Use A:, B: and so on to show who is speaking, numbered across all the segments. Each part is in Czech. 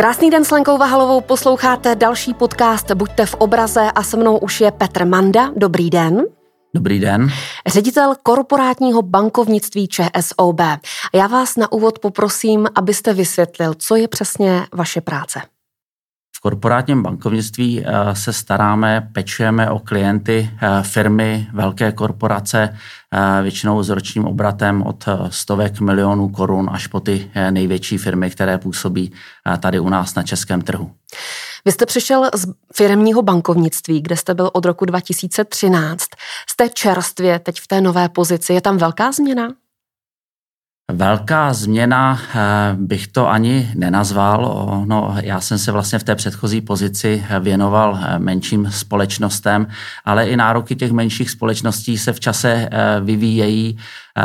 A: Krásný den s Lenkou Vahalovou, posloucháte další podcast Buďte v obraze a se mnou už je Petr Manda. Dobrý den.
B: Dobrý den.
A: Ředitel korporátního bankovnictví ČSOB. Já vás na úvod poprosím, abyste vysvětlil, co je přesně vaše práce.
B: Korporátním bankovnictví eh, se staráme, pečujeme o klienty eh, firmy, velké korporace, eh, většinou s ročním obratem od stovek milionů korun až po ty největší firmy, které působí tady u nás na českém trhu.
A: Vy jste přišel z firmního bankovnictví, kde jste byl od roku 2013. Jste čerstvě teď v té nové pozici. Je tam velká změna?
B: Velká změna eh, bych to ani nenazval. No, já jsem se vlastně v té předchozí pozici věnoval eh, menším společnostem, ale i nároky těch menších společností se v čase eh, vyvíjejí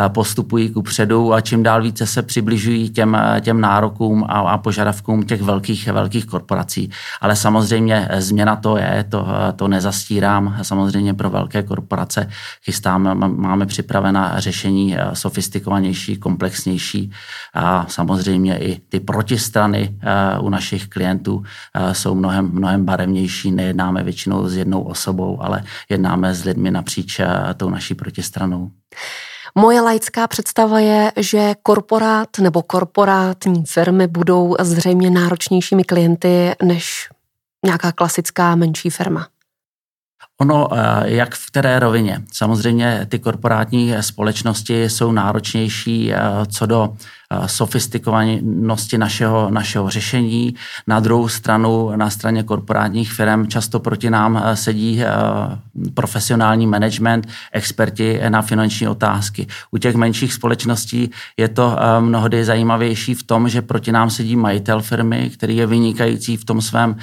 B: postupují ku předu a čím dál více se přibližují těm, těm nárokům a, a požadavkům těch velkých, velkých korporací. Ale samozřejmě změna to je, to, to nezastírám. Samozřejmě pro velké korporace chystáme, máme připravena řešení eh, sofistikovanější, komplexnější a samozřejmě i ty protistrany eh, u našich klientů eh, jsou mnohem, mnohem barevnější. Nejednáme většinou s jednou osobou, ale jednáme s lidmi napříč tou naší protistranou.
A: Moje laická představa je, že korporát nebo korporátní firmy budou zřejmě náročnějšími klienty než nějaká klasická menší firma.
B: Ono, eh, jak v které rovině? Samozřejmě ty korporátní společnosti jsou náročnější eh, co do sofistikovanosti našeho, našeho řešení. Na druhou stranu, na straně korporátních firm často proti nám eh, sedí eh, profesionální management, experti na finanční otázky. U těch menších společností je to mnohdy zajímavější v tom, že proti nám sedí majitel firmy, který je vynikající v tom svém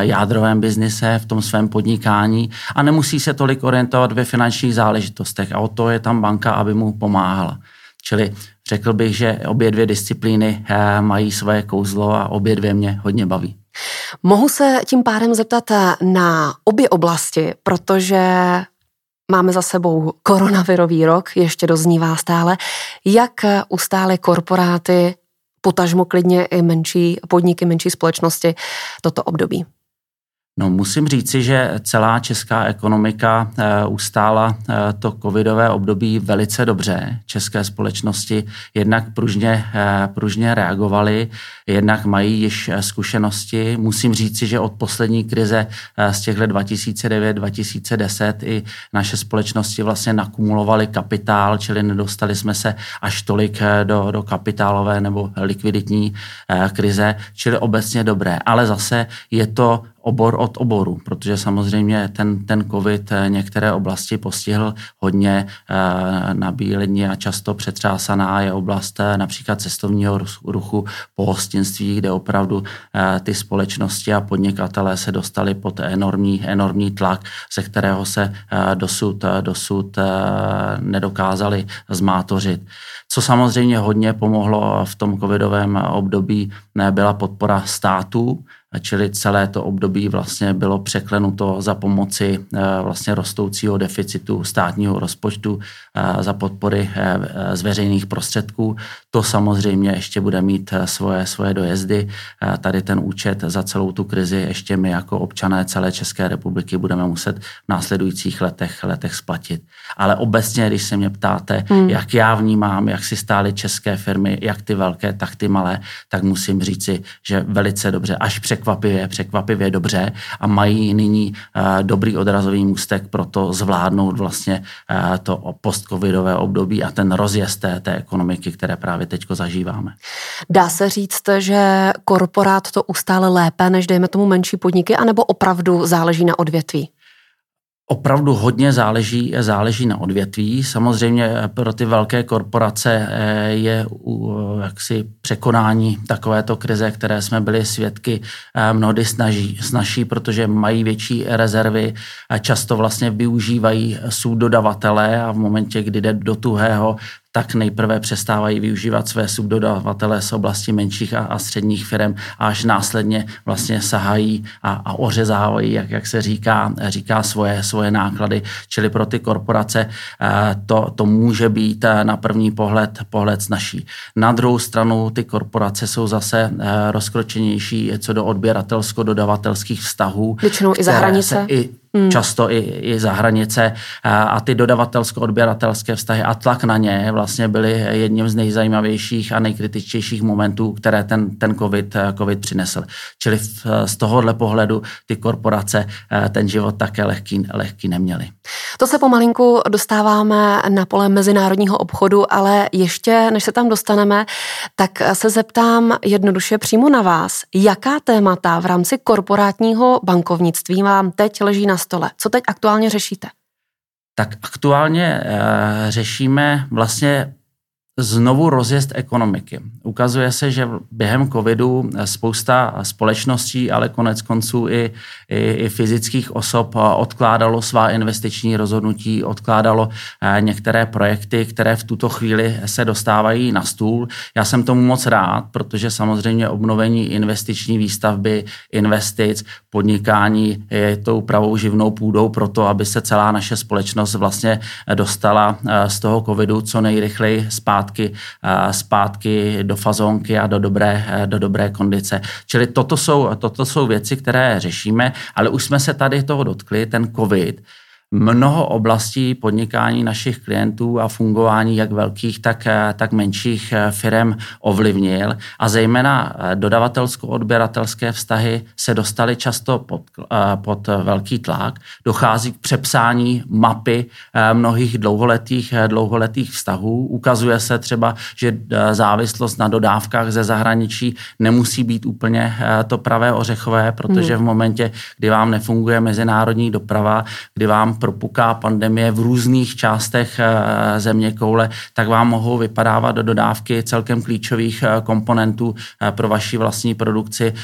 B: jádrovém biznise, v tom svém podnikání a nemusí se tolik orientovat ve finančních záležitostech a o to je tam banka, aby mu pomáhala. Čili řekl bych, že obě dvě disciplíny eh, mají své kouzlo a obě dvě mě hodně baví.
A: Mohu se tím pádem zeptat eh, na obě oblasti, protože máme za sebou koronavirový rok, ještě doznívá stále. Jak eh, ustály korporáty, potažmo klidně i menší podniky, menší společnosti toto období?
B: No, musím říci, že celá česká ekonomika uh, ustála uh, to covidové období velice dobře. České společnosti jednak pružně, uh, pružně reagovaly, jednak mají již zkušenosti. Musím říci, že od poslední krize z těchto 2009-2010 i naše společnosti vlastně nakumulovaly kapitál, čili nedostali jsme se až tolik do, do kapitálové nebo likviditní krize, čili obecně dobré. Ale zase je to obor od oboru, protože samozřejmě ten, ten COVID eh, některé oblasti postihl hodně eh, nabílení a často přetřásaná je oblast eh, například cestovního ruchu, pohostinství, kde opravdu ty společnosti a podnikatelé se dostali pod enormní, enormní tlak, ze kterého se dosud, dosud nedokázali zmátořit. Co samozřejmě hodně pomohlo v tom covidovém období, byla podpora států, čili celé to období vlastně bylo překlenuto za pomoci eh, vlastně rostoucího deficitu státního rozpočtu eh, za podpory eh, z veřejných prostředků. To samozřejmě ještě bude mít svoje, svoje dojezdy. Tady ten účet za celou tu krizi ještě my jako občané celé České republiky budeme muset v následujících letech, letech splatit. Ale obecně, když se mě ptáte, hmm. jak já vnímám, jak si stály české firmy, jak ty velké, tak ty malé, tak musím říci, že velice dobře, až překvapivě překvapivě, překvapivě dobře a mají nyní uh, dobrý odrazový můstek pro to zvládnout vlastně uh, to postcovidové období a ten rozjezd té, té ekonomiky, které právě teď zažíváme.
A: Dá se říct, že korporát to ustále lépe než dejme tomu menší podniky, anebo opravdu záleží na odvětví?
B: Opravdu hodně záleží, záleží na odvětví. Samozřejmě pro ty velké korporace eh, je jaksi překonání takovéto krize, které jsme byli svědky, eh, mnohdy snaží, snaží, protože mají větší rezervy, často vlastně využívají dodavatele a v momentě, kdy jde do tuhého, tak nejprve přestávají využívat své subdodavatele z oblasti menších a, a středních firm a až následně vlastně sahají a, a ořezávají, jak, jak se říká, říká svoje, svoje náklady. Čili pro ty korporace to, to může být na první pohled, pohled snažší. Na druhou stranu ty korporace jsou zase rozkročenější co do odběratelsko-dodavatelských vztahů.
A: Většinou i za hranice.
B: I, hmm. často i, i za hranice a ty dodavatelsko-odběratelské vztahy a tlak na ně vlastně byly jedním z nejzajímavějších a nejkritičtějších momentů, které ten, ten COVID, COVID přinesl. Čili v, z tohohle pohledu ty korporace ten život také lehký, lehký neměly.
A: To se pomalinku dostáváme na pole mezinárodního obchodu, ale ještě než se tam dostaneme, tak se zeptám jednoduše přímo na vás, jaká témata v rámci korporátního bankovnictví vám teď leží na stole? Co teď aktuálně řešíte?
B: Tak aktuálně uh, řešíme vlastně znovu rozjezd ekonomiky. Ukazuje se, že během covidu spousta společností, ale konec konců i, i, i fyzických osob odkládalo svá investiční rozhodnutí, odkládalo eh, některé projekty, které v tuto chvíli se dostávají na stůl. Já jsem tomu moc rád, protože samozřejmě obnovení investiční výstavby, investic, podnikání je tou pravou živnou půdou pro to, aby se celá naše společnost vlastně dostala eh, z toho covidu co nejrychleji zpátky zpátky, zpátky do fazonky a do dobré, do dobré kondice. Čili toto jsou, toto jsou věci, které řešíme, ale už jsme se tady toho dotkli, ten COVID, mnoho oblastí podnikání našich klientů a fungování jak velkých, tak, tak menších firm ovlivnil a zejména dodavatelsko-odběratelské vztahy se dostaly často pod, pod velký tlak. Dochází k přepsání mapy mnohých dlouholetých, dlouholetých vztahů. Ukazuje se třeba, že závislost na dodávkách ze zahraničí nemusí být úplně to pravé ořechové, protože hmm. v momentě, kdy vám nefunguje mezinárodní doprava, kdy vám propuká pandemie v různých částech eh, země koule, tak vám mohou vypadávat do dodávky celkem klíčových eh, komponentů eh, pro vaši vlastní produkci,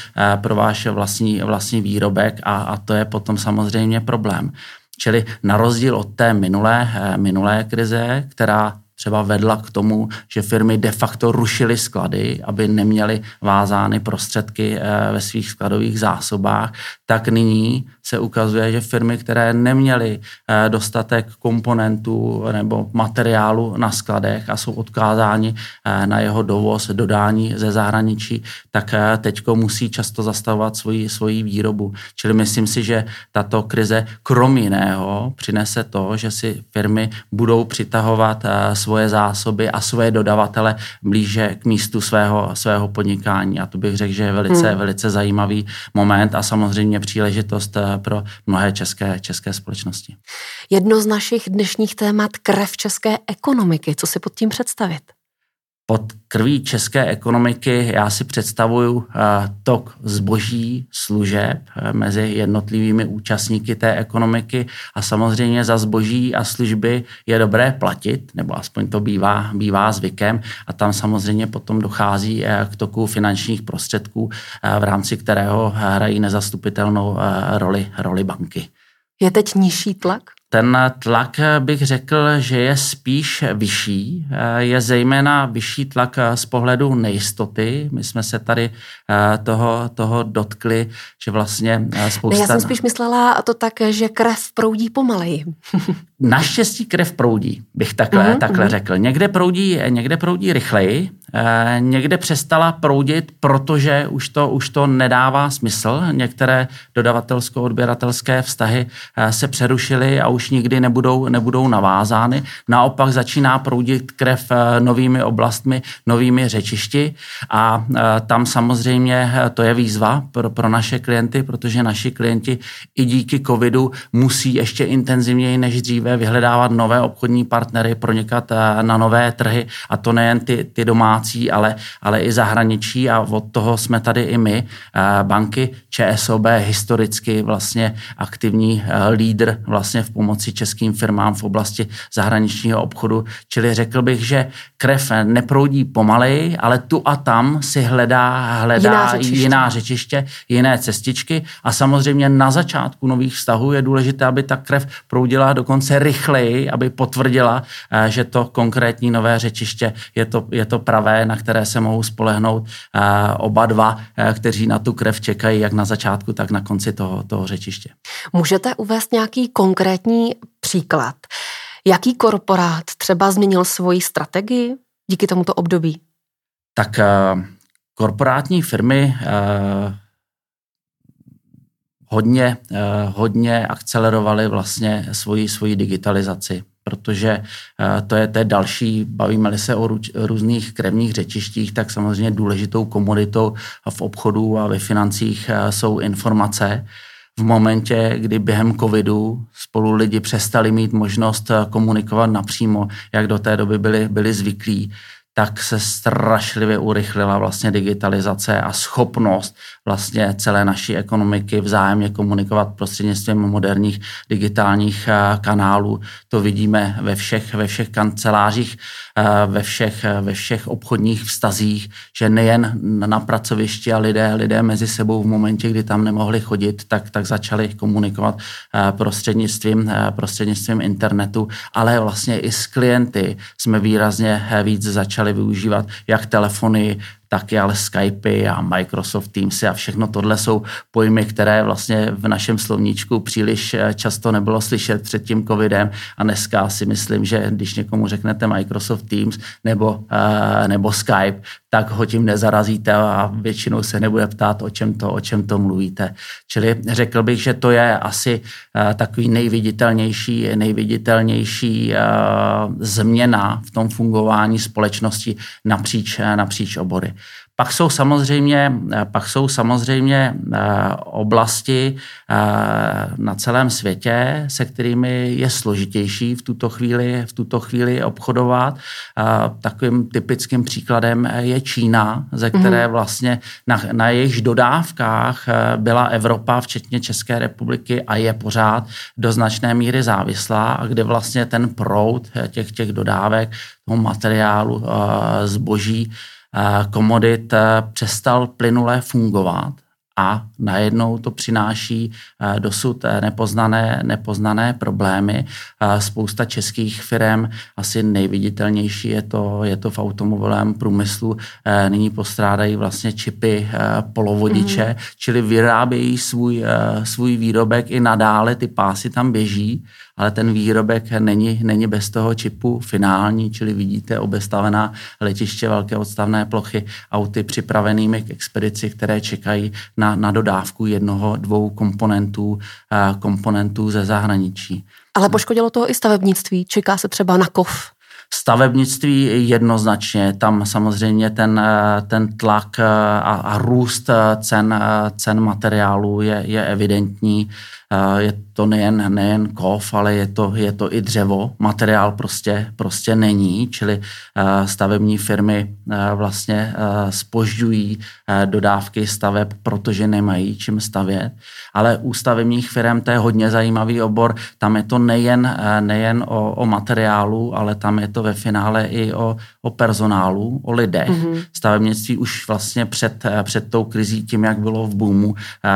B: pro váš vlastní, vlastní výrobek a, a to je potom samozřejmě problém. Čili na rozdíl od té minulé, minulé krize, která třeba vedla k tomu, že firmy de facto rušily sklady, aby neměly vázány prostředky eh, ve svých skladových zásobách, tak nyní se ukazuje, že firmy, které neměly eh, dostatek komponentů nebo materiálu na skladech a jsou odkázáni eh, na jeho dovoz, dodání ze zahraničí, tak teďko musí často zastavovat svoji, svoji výrobu. Čili myslím si, že tato krize krom jiného přinese to, že si firmy budou přitahovat svoje zásoby a svoje dodavatele blíže k místu svého, svého podnikání. A to bych řekl, že je velice, hmm. velice zajímavý moment a samozřejmě příležitost eh, pro mnohé české, české společnosti.
A: Jedno z našich dnešních témat krev české ekonomiky. Co si pod tím představit?
B: Pod krví české ekonomiky já si představuju eh, tok zboží, služeb eh, mezi jednotlivými účastníky té ekonomiky a samozřejmě za zboží a služby je dobré platit, nebo aspoň to bývá, bývá zvykem a tam samozřejmě potom dochází eh, k toku finančních prostředků, v rámci kterého hrají nezastupitelnou roli, roli banky.
A: Je teď nižší tlak?
B: Ten tlak bych řekl, že je spíš vyšší. Je zejména vyšší tlak z pohledu nejistoty. My jsme se tady eh, toho, toho dotkli, že vlastně eh, spousta...
A: Ne, já jsem spíš myslela to tak, že krev proudí pomaleji.
B: Naštěstí krev proudí, bych takhle, mm-hmm. takhle řekl. Někde proudí, někde proudí rychleji, eh, někde přestala proudit, protože už to, už to nedává smysl. Některé dodavatelsko-odběratelské vztahy se přerušily a už nikdy nebudou, nebudou navázány. Naopak začíná proudit krev eh, novými oblastmi, novými řečišti a eh, tam samozřejmě eh, to je výzva pro, pro naše klienty, protože naši klienti i díky covidu musí ještě intenzivněji než dříve vyhledávat nové obchodní partnery, pronikat na nové trhy a to nejen ty, ty, domá, domácí, ale, ale i zahraničí a od toho jsme tady i my. Banky ČSOB historicky vlastně aktivní lídr vlastně v pomoci českým firmám v oblasti zahraničního obchodu, čili řekl bych, že krev neproudí pomaleji, ale tu a tam si hledá, hledá jiná řečiště. jiná řečiště, jiné cestičky a samozřejmě na začátku nových vztahů je důležité, aby ta krev proudila dokonce rychleji, aby potvrdila, eh, že to konkrétní nové řečiště je to, je to pravé, na které se mohou spolehnout eh, oba dva, eh, kteří na tu krev čekají jak na začátku, tak na konci toho, toho řečiště.
A: Můžete uvést nějaký konkrétní příklad? Jaký korporát třeba změnil svoji strategii díky tomuto období?
B: Tak korporátní firmy hodně, eh, hodně akcelerovali vlastně svoji, svoji digitalizaci, protože eh, to je, je další, bavíme-li se o různých krevních řečištích, tak samozřejmě důležitou komoditou v obchodu a ve financích eh, jsou informace. V momentě, kdy během covidu spolu lidi přestali mít možnost komunikovat napřímo, jak do té doby byli, byli zvyklí, tak se strašlivě urychlila vlastně digitalizace a schopnost vlastně celé naší ekonomiky vzájemně komunikovat prostřednictvím moderních digitálních eh, kanálů. To vidíme ve všech, ve všech kancelářích, eh, ve všech, ve všech obchodních vztazích, že nejen na pracovišti a lidé, lidé mezi sebou v momentě, kdy tam nemohli chodit, tak, tak začali komunikovat eh, prostřednictvím, prostřednictvím internetu, ale vlastně i s klienty jsme výrazně víc začali využívat jak telefony, taky ale Skype a Microsoft Teams a všechno tohle jsou pojmy, které vlastně v našem slovníčku příliš eh, často nebylo slyšet před tím covidem a dneska si myslím, že když někomu řeknete Microsoft Teams nebo, uh, nebo Skype, tak ho tím nezarazíte a většinou se nebude ptát, o čem to, o čem to mluvíte. Čili řekl bych, že to je asi uh, takový nejviditelnější, nejviditelnější změna v tom fungování společnosti napříč, napříč obory. Pak jsou samozřejmě, pak jsou samozřejmě eh, oblasti eh, na celém světě, se kterými je složitější v tuto chvíli, v tuto chvíli obchodovat. Eh, takovým typickým příkladem je Čína, ze mhm. které vlastně na, na jejich dodávkách byla Evropa, včetně České republiky a je pořád do značné míry závislá a kde vlastně ten proud těch, těch dodávek, toho materiálu, zboží, komodit eh, přestal plynule fungovat a najednou to přináší eh, dosud eh, nepoznané, nepoznané problémy. Spousta českých firm, asi nejviditelnější je to, je to v automobilovém průmyslu, nyní postrádají vlastně čipy polovodiče, mm. čili vyrábějí svůj, svůj výrobek i nadále, ty pásy tam běží, ale ten výrobek není, není bez toho čipu finální, čili vidíte obestavená letiště velké odstavné plochy, auty připravenými k expedici, které čekají na, na dodávku jednoho, dvou komponentů, uh, komponentů ze zahraničí.
A: Ale poškodilo to i stavebnictví. Čeká se třeba na kov
B: Stavebnictví jednoznačně, tam samozřejmě ten, eh, ten tlak a, a růst cen, cen materiálu je, je evidentní. Je to nejen, nejen kov, ale je to, je to i dřevo. Materiál prostě, prostě není, čili stavební firmy vlastně spožďují dodávky staveb, protože nemají čím stavět. Ale u stavebních firm to je hodně zajímavý obor. Tam je to nejen, nejen o, o materiálu, ale tam je to ve finále i o, o personálu, o lidech. Mm-hmm. Stavebnictví už vlastně před, před tou krizí, tím, jak bylo v boomu,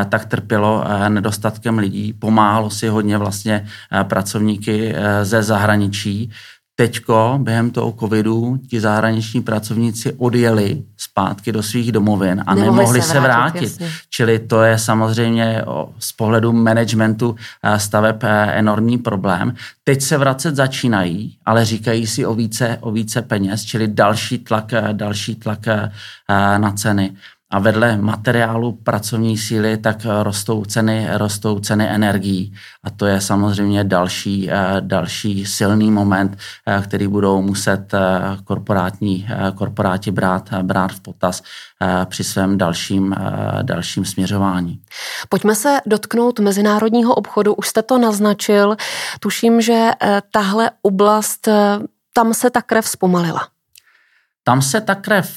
B: tak trpělo nedostatkem lidí pomáhalo si hodně vlastně eh, pracovníky eh, ze zahraničí. Teďko během toho covidu ti zahraniční pracovníci odjeli zpátky do svých domovin a nemohli, nemohli se vrátit. vrátit. Čili to je samozřejmě z pohledu managementu eh, staveb enormní problém. Teď se vracet začínají, ale říkají si o více, o více peněz, čili další tlak, další tlak na ceny a vedle materiálu pracovní síly tak rostou ceny, rostou ceny energií a to je samozřejmě další, eh, další silný moment, eh, který budou muset eh, korporátní, korporáti brát, brát v potaz při svém dalším, dalším směřování.
A: Pojďme se dotknout mezinárodního obchodu. Už jste to naznačil. Tuším, že tahle oblast, tam se ta krev zpomalila.
B: Tam se ta krev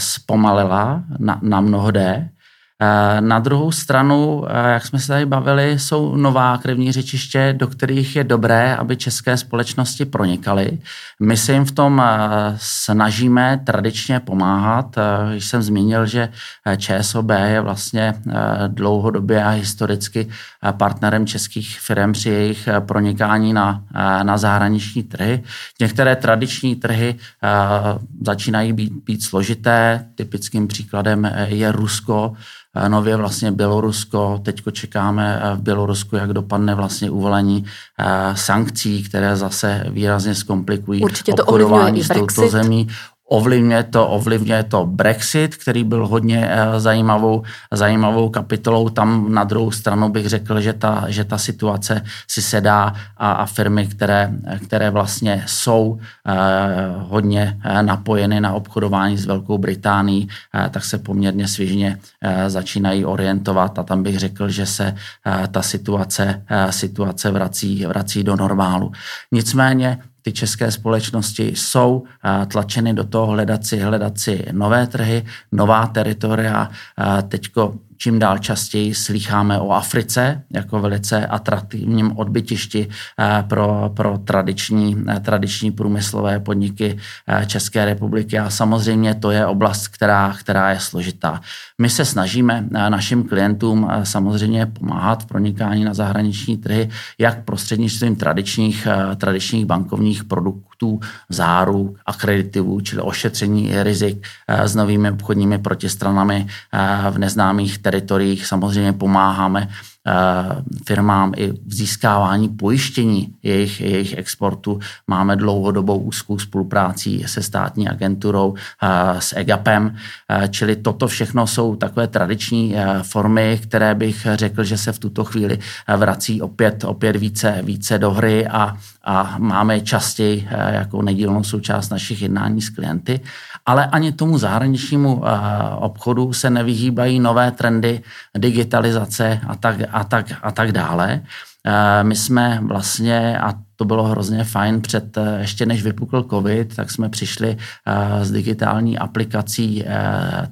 B: zpomalila na, na mnohde, Eh, na druhou stranu, eh, jak jsme se tady bavili, jsou nová krevní řečiště, do kterých je dobré, aby české společnosti pronikaly. My se jim v tom eh, snažíme tradičně pomáhat. Když jsem zmínil, že ČSOB je vlastně dlouhodobě a historicky partnerem českých firm při jejich pronikání na, na zahraniční trhy. Některé tradiční trhy začínají být, být složité. Typickým příkladem je Rusko, nově vlastně Bělorusko. Teďko čekáme v Bělorusku, jak dopadne vlastně uvolení sankcí, které zase výrazně zkomplikují
A: Určitě to obchodování s touto
B: zemí. Ovlivňuje to, ovlivňuje to Brexit, který byl hodně eh, zajímavou, zajímavou kapitolou. Tam na druhou stranu bych řekl, že ta, že ta situace si sedá a, a firmy, které, které vlastně jsou eh, hodně eh, napojeny na obchodování s Velkou Británií, eh, tak se poměrně svižně eh, začínají orientovat a tam bych řekl, že se eh, ta situace, eh, situace vrací, vrací do normálu. Nicméně ty české společnosti jsou tlačeny do toho hledat si, hledat si nové trhy, nová teritoria. Teďko čím dál častěji slycháme o Africe jako velice atraktivním odbytišti eh, pro, pro tradiční, eh, tradiční průmyslové podniky eh, České republiky a samozřejmě to je oblast, která, která je složitá. My se snažíme našim klientům samozřejmě pomáhat v pronikání na zahraniční trhy, jak prostřednictvím tradičních, tradičních bankovních produktů, záruk, akreditivů, čili ošetření rizik s novými obchodními protistranami v neznámých teritoriích. Samozřejmě pomáháme Eh, firmám i v získávání pojištění jejich, jejich exportu. Máme dlouhodobou úzkou spolupráci se státní agenturou, eh, s EGAPem, eh, čili toto všechno jsou takové tradiční formy, které bych řekl, že se v tuto chvíli vrací opět, opět více, více do hry a, a máme častěji jako nedílnou součást našich jednání s klienty. Ale ani tomu zahraničnímu obchodu se nevyhýbají nové trendy digitalizace a tak, a tak, a tak dále. Eh, my jsme vlastně, a to bylo hrozně fajn, před, eh, ještě než vypukl covid, tak jsme přišli eh, s digitální aplikací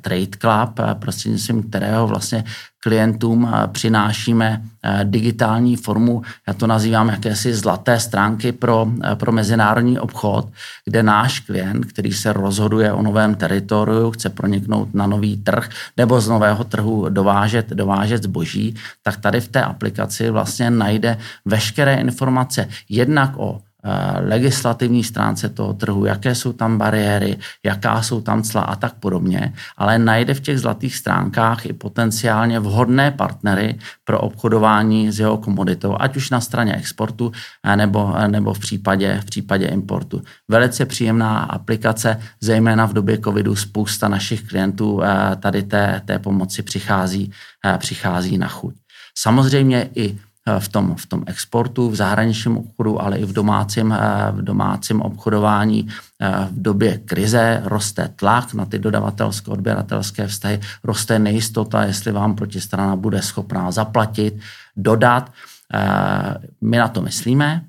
B: Trade Club, prostřednictvím kterého vlastně klientům přinášíme digitální formu, já to nazývám jakési zlaté stránky pro, pro mezinárodní obchod, kde náš klient, který se rozhoduje o novém teritoriu, chce proniknout na nový trh nebo z nového trhu dovážet, dovážet zboží, tak tady v té aplikaci vlastně najde veškeré informace jednak o Eh, legislativní stránce toho trhu, jaké jsou tam bariéry, jaká jsou tam cla a tak podobně, ale najde v těch zlatých stránkách i potenciálně vhodné partnery pro obchodování s jeho komoditou, ať už na straně exportu eh, nebo, eh, nebo v, případě, v případě importu. Velice příjemná aplikace, zejména v době covidu spousta našich klientů tady té, té pomoci přichází, přichází na chuť. Samozřejmě i Eh, v tom, v tom exportu, v zahraničním obchodu, ale i v domácím, eh, v domácím obchodování. Eh, v době krize roste tlak na ty dodavatelsko-odběratelské vztahy, roste nejistota, jestli vám protistrana bude schopná zaplatit, dodat. My na to myslíme,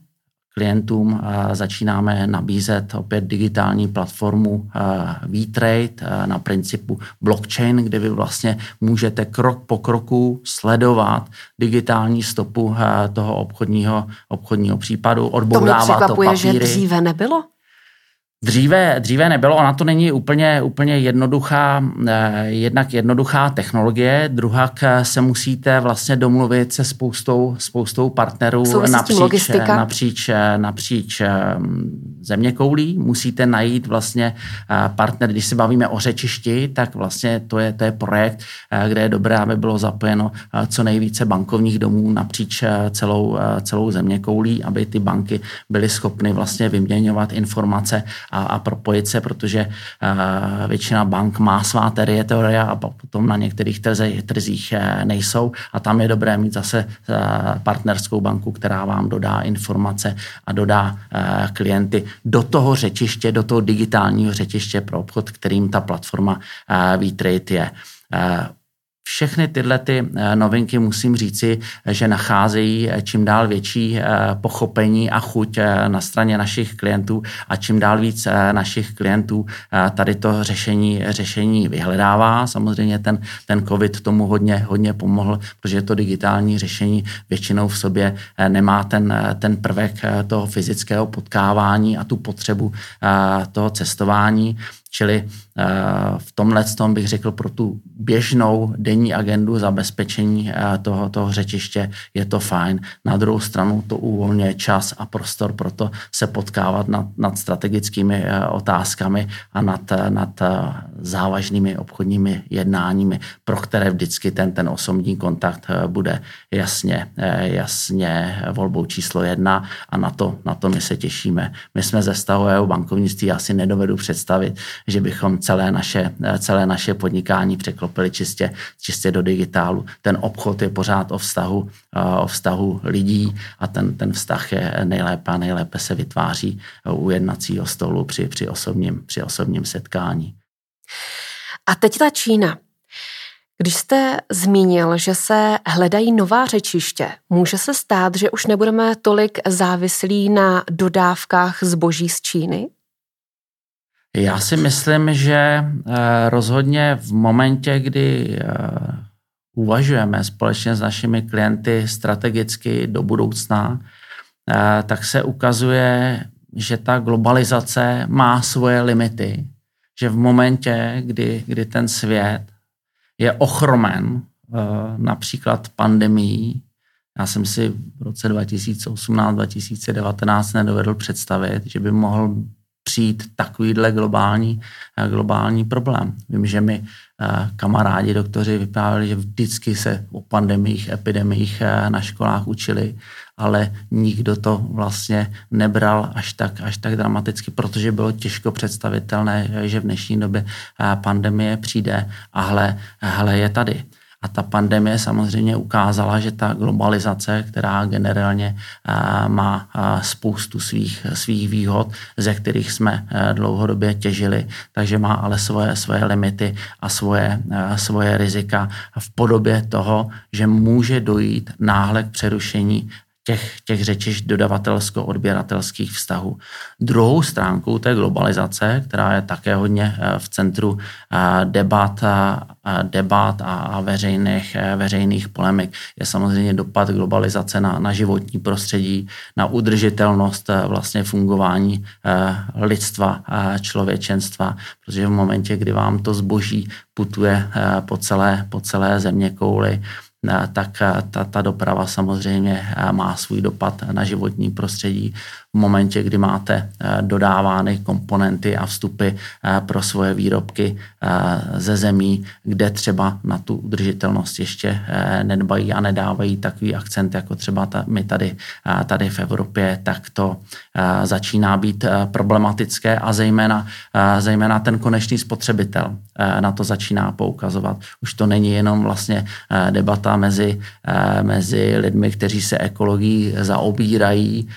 B: klientům začínáme nabízet opět digitální platformu VTrade na principu blockchain, kde vy vlastně můžete krok po kroku sledovat digitální stopu toho obchodního, obchodního případu, odbourávat to, to papíry.
A: že dříve nebylo?
B: Dříve, dříve nebylo, ona to není úplně, úplně jednoduchá, eh, jednak jednoduchá technologie, druhak eh, se musíte vlastně domluvit se spoustou, spoustou partnerů napříč, eh, napříč, napříč země koulí. Musíte najít vlastně partner, když se bavíme o řečišti, tak vlastně to je, to je projekt, kde je dobré, aby bylo zapojeno co nejvíce bankovních domů napříč celou, celou země koulí, aby ty banky byly schopny vlastně vyměňovat informace a, a propojit se, protože uh, většina bank má svá teritoria a potom na některých trzích, trzích uh, nejsou a tam je dobré mít zase uh, partnerskou banku, která vám dodá informace a dodá uh, klienty do toho řečiště, do toho digitálního řečiště pro obchod, kterým ta platforma uh, VTrade je. Uh, všechny tyhle ty eh, novinky musím říci, že nacházejí eh, čím dál větší eh, pochopení a chuť na straně našich klientů a čím dál víc našich klientů tady to řešení, řešení vyhledává. Samozřejmě ten, ten COVID tomu hodně, hodně pomohl, protože to digitální řešení většinou v sobě nemá ten, ten prvek toho fyzického potkávání a tu potřebu toho cestování. Čili eh, v tomhle tom bych řekl pro tu běžnou denní agendu zabezpečení eh, toho, toho řečiště je to fajn. Na druhou stranu to uvolňuje čas a prostor pro to se potkávat nad, nad strategickými eh, otázkami a nad, nad závažnými obchodními jednáními, pro které vždycky ten, ten osobní kontakt bude jasně, jasně volbou číslo jedna a na to, na to my se těšíme. My jsme ze stahového bankovnictví asi nedovedu představit, že bychom celé naše, celé naše podnikání překlopili čistě, čistě do digitálu. Ten obchod je pořád o vztahu, o vztahu lidí a ten, ten vztah je nejlépe a nejlépe se vytváří u jednacího stolu při, při, osobním, při osobním setkání.
A: A teď ta Čína. Když jste zmínil, že se hledají nová řečiště, může se stát, že už nebudeme tolik závislí na dodávkách zboží z Číny?
B: Já si myslím, že eh, rozhodně v momentě, kdy eh, uvažujeme společně s našimi klienty strategicky do budoucna, eh, tak se ukazuje, že ta globalizace má svoje limity. Že v momentě, kdy, kdy ten svět je ochromen například pandemií, já jsem si v roce 2018-2019 nedovedl představit, že by mohl přijít takovýhle globální, eh, globální problém. Vím, že mi eh, kamarádi doktoři vyprávěli, že vždycky se o pandemích, epidemiích eh, na školách učili, ale nikdo to vlastně nebral až tak, až tak dramaticky, protože bylo těžko představitelné, že v dnešní době pandemie přijde a hle, hle je tady. A ta pandemie samozřejmě ukázala, že ta globalizace, která generálně eh, má eh, spoustu svých, svých výhod, ze kterých jsme eh, dlouhodobě těžili, takže má ale svoje, svoje limity a svoje, svoje rizika. V podobě toho, že může dojít náhle k přerušení těch, těch řečiš dodavatelsko-odběratelských vztahů. Druhou stránkou té globalizace, která je také hodně eh, v centru eh, debat, debat a veřejných, eh, veřejných polemik, je samozřejmě dopad globalizace na, na životní prostředí, na udržitelnost vlastně fungování lidstva, člověčenstva, protože v momentě, kdy vám to zboží putuje po celé, po celé země kouli, tak ta, ta doprava samozřejmě má svůj dopad na životní prostředí v momentě, kdy máte eh, dodávány komponenty a vstupy eh, pro svoje výrobky eh, ze zemí, kde třeba na tu udržitelnost ještě nedbají a nedávají takový akcent, jako třeba my tady, tady v Evropě, tak to začíná být problematické a zejména, zejména ten konečný spotřebitel na to začíná poukazovat. Už to není jenom vlastně debata mezi, mezi lidmi, kteří se ekologií zaobírají,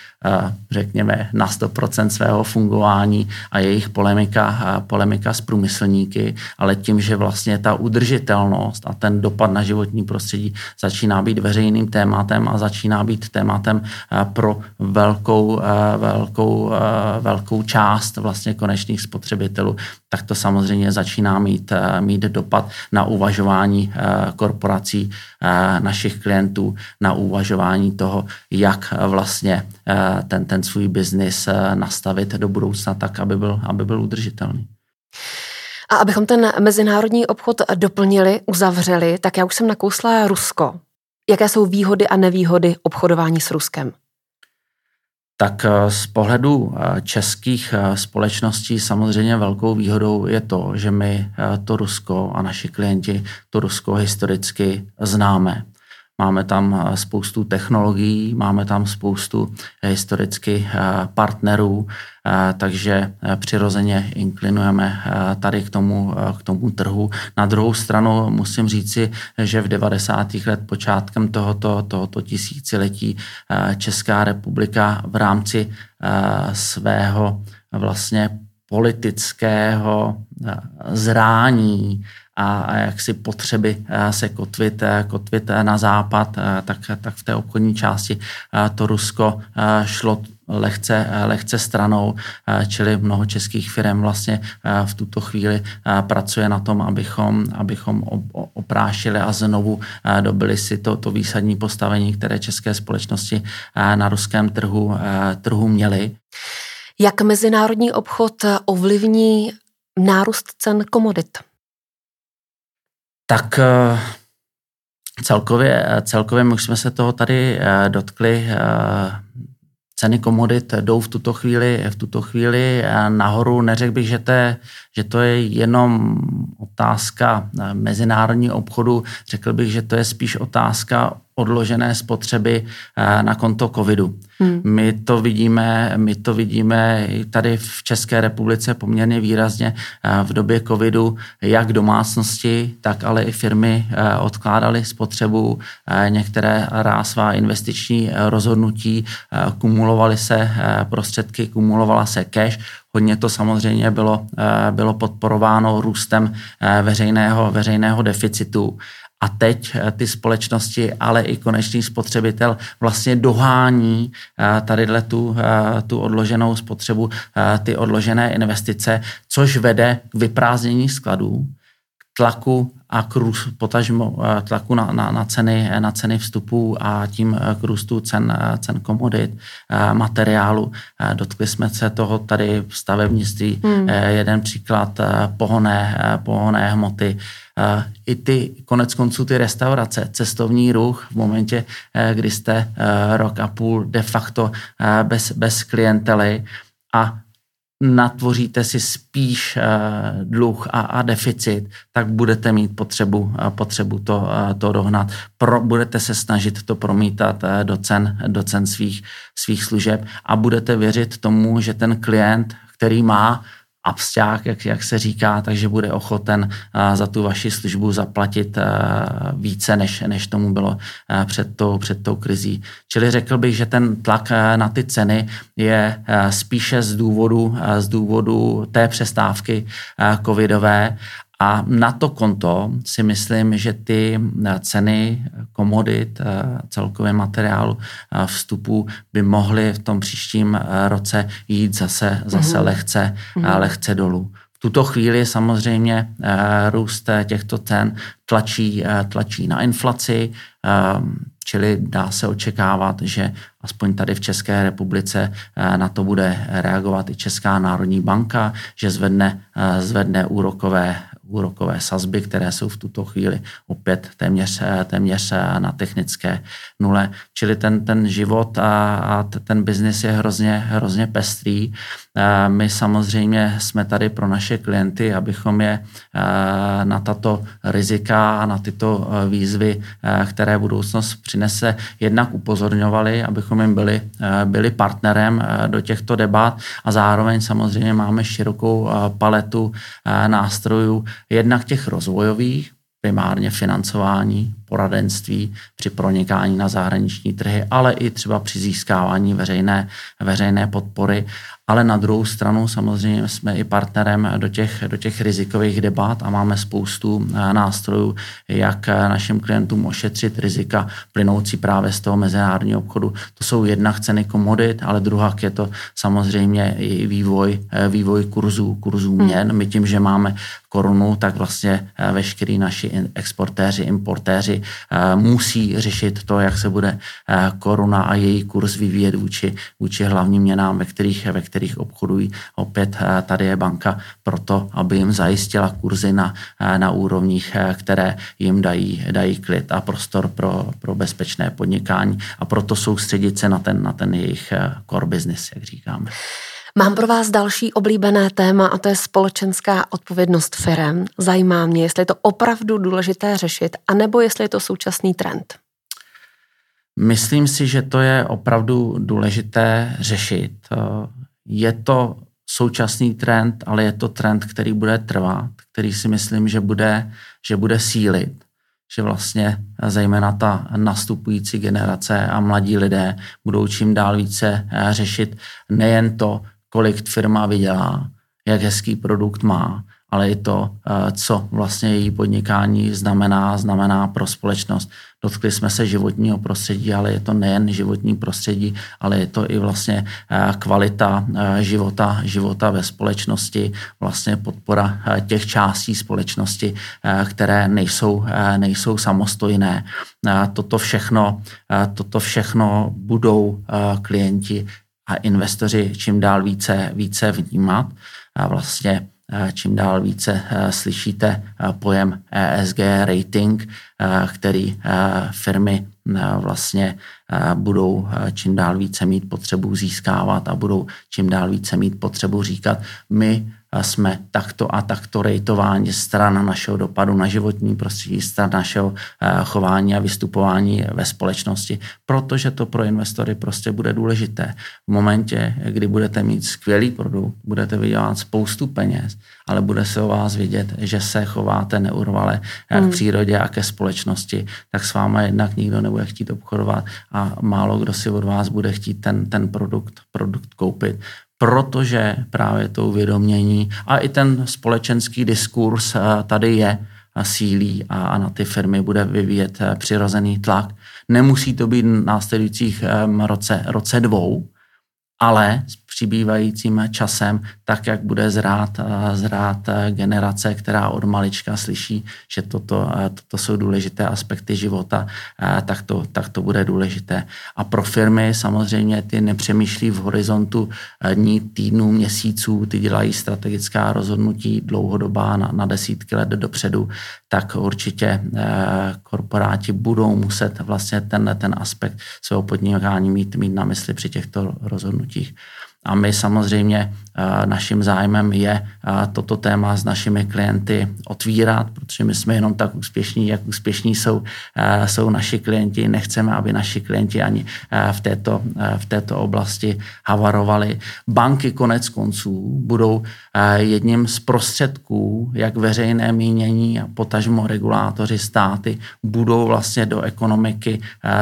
B: řekněme, na 100% svého fungování a jejich polemika, polemika s průmyslníky, ale tím, že vlastně ta udržitelnost a ten dopad na životní prostředí začíná být veřejným tématem a začíná být tématem pro velkou, velkou, velkou část vlastně konečných spotřebitelů, tak to samozřejmě začíná mít, mít dopad na uvažování korporací, našich klientů, na uvažování toho, jak vlastně ten, ten svůj biznis eh, nastavit do budoucna tak, aby byl, aby byl udržitelný.
A: A abychom ten mezinárodní obchod doplnili, uzavřeli, tak já už jsem nakousla Rusko. Jaké jsou výhody a nevýhody obchodování s Ruskem?
B: Tak eh, z pohledu eh, českých společností samozřejmě velkou výhodou je to, že my to Rusko a naši klienti to Rusko historicky známe. Máme tam eh, spoustu technologií, máme tam spoustu eh, historicky eh, partnerů, takže přirozeně inklinujeme tady k tomu, k tomu trhu. Na druhou stranu musím říci, že v 90. let počátkem tohoto, tohoto tisíciletí Česká republika v rámci svého vlastně politického zrání a, jaksi potřeby se kotvit, kotvit na západ, tak, tak v té obchodní části to Rusko šlo lehce, lehce stranou, čili mnoho českých firm vlastně v tuto chvíli pracuje na tom, abychom, abychom oprášili a znovu dobili si to, to výsadní postavení, které české společnosti na ruském trhu, trhu měly.
A: Jak mezinárodní obchod ovlivní nárůst cen komodit?
B: Tak celkově, celkově my jsme se toho tady dotkli ceny komodit jdou v tuto chvíli, v tuto chvíli nahoru. Neřekl bych, že je, že to je jenom otázka mezinárodního obchodu. Řekl bych, že to je spíš otázka odložené spotřeby eh, na konto covidu. Hmm. My to vidíme, my to vidíme tady v České republice poměrně výrazně eh, v době covidu, jak domácnosti, tak ale i firmy eh, odkládaly spotřebu, některé svá investiční rozhodnutí, kumulovaly se prostředky, kumulovala se cash, Hodně to samozřejmě bylo, bylo podporováno růstem veřejného, veřejného deficitu a teď eh, ty společnosti, ale i konečný spotřebitel vlastně dohání eh, tadyhle tu, eh, tu odloženou spotřebu, ty odložené investice, což vede k vyprázdnění skladů, tlaku a k růst, potažmo tlaku na, na, na, ceny, na ceny vstupů a tím k růstu cen, cen komodit, materiálu. Dotkli jsme se toho tady v stavebnictví. Hmm. Jeden příklad pohonné, pohonné hmoty, i ty, konec konců ty restaurace, cestovní ruch v momentě, eh, kdy jste eh, rok a půl de facto eh, bez, bez klientely a natvoříte si spíš dluh a, a deficit, tak budete mít potřebu, potřebu to, to dohnat. Pro, budete se snažit to promítat do cen, do cen svých, svých služeb a budete věřit tomu, že ten klient, který má absťák, jak, jak se říká, takže bude ochoten za tu vaši službu zaplatit více, než, než tomu bylo před tou, před tou krizí. Čili řekl bych, že ten tlak na ty ceny je spíše z důvodu, z důvodu té přestávky covidové a na to konto si myslím, že ty eh, ceny komodit, eh, celkově materiálu eh, vstupu by mohly v tom příštím roce jít zase, zase mm-hmm. lehce, mm-hmm. lehce dolů. V tuto chvíli samozřejmě růst těchto cen tlačí, tlačí na inflaci, čili dá se očekávat, že aspoň tady v České republice na to bude reagovat i Česká národní banka, že zvedne, zvedne úrokové úrokové sazby, které jsou v tuto chvíli opět téměř, téměř na technické nule. Čili ten, ten život a, a ten biznis je hrozně, hrozně pestrý. My samozřejmě jsme tady pro naše klienty, abychom je na tato rizika a na tyto výzvy, které budoucnost přinese, jednak upozorňovali, abychom jim byli, byli partnerem do těchto debat. A zároveň samozřejmě máme širokou paletu nástrojů, jednak těch rozvojových, primárně financování, poradenství při pronikání na zahraniční trhy, ale i třeba při získávání veřejné, veřejné podpory ale na druhou stranu samozřejmě jsme i partnerem do těch, do těch rizikových debat a máme spoustu eh, nástrojů, jak eh, našim klientům ošetřit rizika plynoucí právě z toho mezinárodního obchodu. To jsou jednak ceny komodit, ale druhá je to samozřejmě i vývoj, eh, vývoj kurzů, kurzů hmm. měn. My tím, že máme korunu, tak vlastně veškerý naši exportéři, importéři musí řešit to, jak se bude koruna a její kurz vyvíjet vůči, vůči hlavním měnám, ve kterých, ve kterých kterých obchodují. Opět eh, tady je banka proto, aby jim zajistila kurzy na, eh, na úrovních, eh, které jim dají, dají klid a prostor pro, pro bezpečné podnikání a proto soustředit se na ten, na ten jejich core business, jak říkáme.
A: Mám pro vás další oblíbené téma a to je společenská odpovědnost firem. Zajímá mě, jestli je to opravdu důležité řešit, anebo jestli je to současný trend.
B: Myslím si, že to je opravdu důležité řešit. Je to současný trend, ale je to trend, který bude trvat, který si myslím, že bude, že bude sílit, že vlastně zejména ta nastupující generace a mladí lidé budou čím dál více eh, řešit nejen to, kolik firma vydělá, jak hezký produkt má, ale i to, eh, co vlastně její podnikání znamená, znamená pro společnost. Dotkli jsme se životního prostředí, ale je to nejen životní prostředí, ale je to i vlastně eh, kvalita eh, života, života ve společnosti, vlastně podpora těch částí společnosti, které nejsou, nejsou samostojné. Toto všechno, toto všechno budou klienti a investoři čím dál více, více vnímat. A vlastně čím dál více slyšíte pojem ESG rating, který firmy vlastně budou čím dál více mít potřebu získávat a budou čím dál více mít potřebu říkat, my jsme takto a takto rejtováni strana našeho dopadu na životní prostředí, stran našeho eh, chování a vystupování ve společnosti, protože to pro investory prostě bude důležité. V momentě, kdy budete mít skvělý produkt, budete vydělat spoustu peněz, ale bude se o vás vidět, že se chováte neurvale eh, hmm. k přírodě a ke společnosti, tak s váma jednak nikdo nebude chtít obchodovat a málo kdo si od vás bude chtít ten, ten produkt, produkt koupit protože právě to uvědomění a i ten společenský diskurs eh, tady je a sílí a, na ty firmy bude vyvíjet eh, přirozený tlak. Nemusí to být v následujících roce, roce dvou, ale přibývajícím časem, tak jak bude zrát, eh, zrát eh, generace, která od malička slyší, že toto, eh, toto jsou důležité aspekty života, tak to, tak to bude důležité. A pro firmy samozřejmě ty nepřemýšlí v horizontu dní, týdnů, měsíců, ty dělají strategická rozhodnutí dlouhodobá na, na desítky let dopředu, tak určitě korporáti budou muset vlastně ten, ten aspekt svého podnikání mít, mít na mysli při těchto rozhodnutích. A my samozřejmě eh, naším zájmem je eh, toto téma s našimi klienty otvírat, protože my jsme jenom tak úspěšní, jak úspěšní jsou, eh, jsou naši klienti. Nechceme, aby naši klienti ani v této, v této oblasti havarovali. Banky konec konců budou jedním z prostředků, jak veřejné mínění a potažmo regulátoři státy budou vlastně do ekonomiky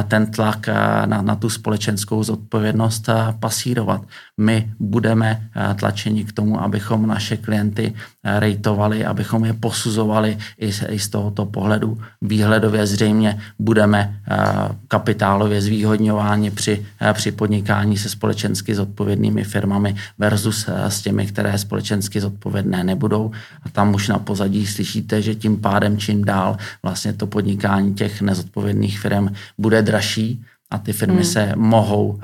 B: ten tlak na, na tu společenskou zodpovědnost pasírovat. My budeme tlačeni k tomu, abychom naše klienty rejtovali, abychom je posuzovali i z, i z tohoto pohledu. Výhledově zřejmě budeme kapitálově zvýhodňováni při, při podnikání se společensky zodpovědnými firmami versus s těmi, které společensky zodpovědné nebudou. A tam už na pozadí slyšíte, že tím pádem čím dál vlastně to podnikání těch nezodpovědných firm bude dražší, a ty firmy hmm. se mohou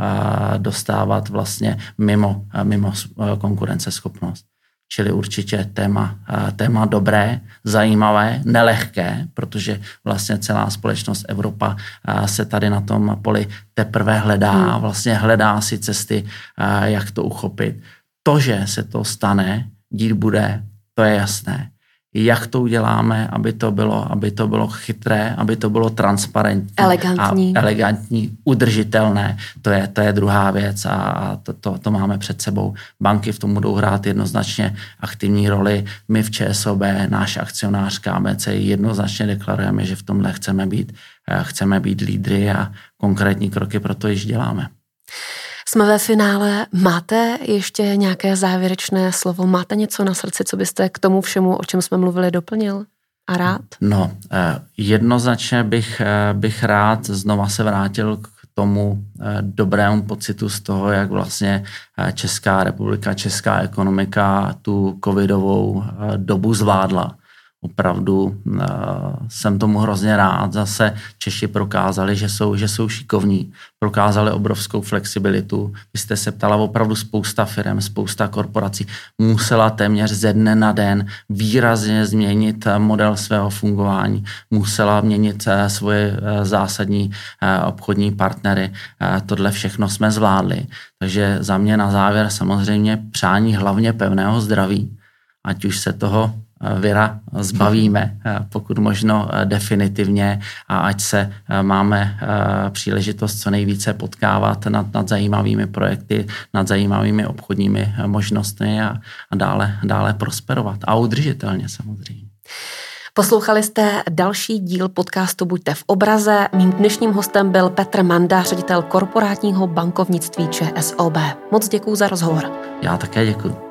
B: dostávat vlastně mimo, mimo konkurenceschopnost. Čili určitě téma, téma dobré, zajímavé, nelehké, protože vlastně celá společnost Evropa se tady na tom poli teprve hledá, hmm. vlastně hledá si cesty, jak to uchopit. To, že se to stane, dít bude, to je jasné jak to uděláme, aby to bylo, aby to bylo chytré, aby to bylo transparentní
A: elegantní,
B: a elegantní udržitelné. To je, to je druhá věc a to, to, to máme před sebou. Banky v tom budou hrát jednoznačně aktivní roli. My v ČSOB, náš akcionář KBC jednoznačně deklarujeme, že v tomhle chceme být, eh, chceme být lídry a konkrétní kroky pro to již děláme.
A: Jsme ve finále. Máte ještě nějaké závěrečné slovo? Máte něco na srdci, co byste k tomu všemu, o čem jsme mluvili, doplnil? A rád?
B: No, eh, jednoznačně bych, eh, bych rád znova se vrátil k tomu eh, dobrému pocitu z toho, jak vlastně Česká republika, česká ekonomika tu covidovou dobu zvládla opravdu uh, jsem tomu hrozně rád. Zase Češi prokázali, že jsou, že jsou šikovní, prokázali obrovskou flexibilitu. Vy jste se ptala opravdu spousta firm, spousta korporací musela téměř ze dne na den výrazně změnit eh, model svého fungování, musela měnit eh, svoje zásadní obchodní partnery. Tohle všechno jsme zvládli. Takže za mě na závěr samozřejmě přání hlavně pevného zdraví, ať už se toho vira zbavíme, eh, pokud možno eh, definitivně a ať se eh, máme příležitost co nejvíce potkávat nad, nad zajímavými projekty, nad zajímavými obchodními možnostmi a, a dále, dále prosperovat a udržitelně samozřejmě.
A: Poslouchali jste další díl podcastu Buďte v obraze. Mým dnešním hostem byl Petr Manda, ředitel korporátního bankovnictví ČSOB. Moc děkuji za rozhovor.
B: Já také děkuji.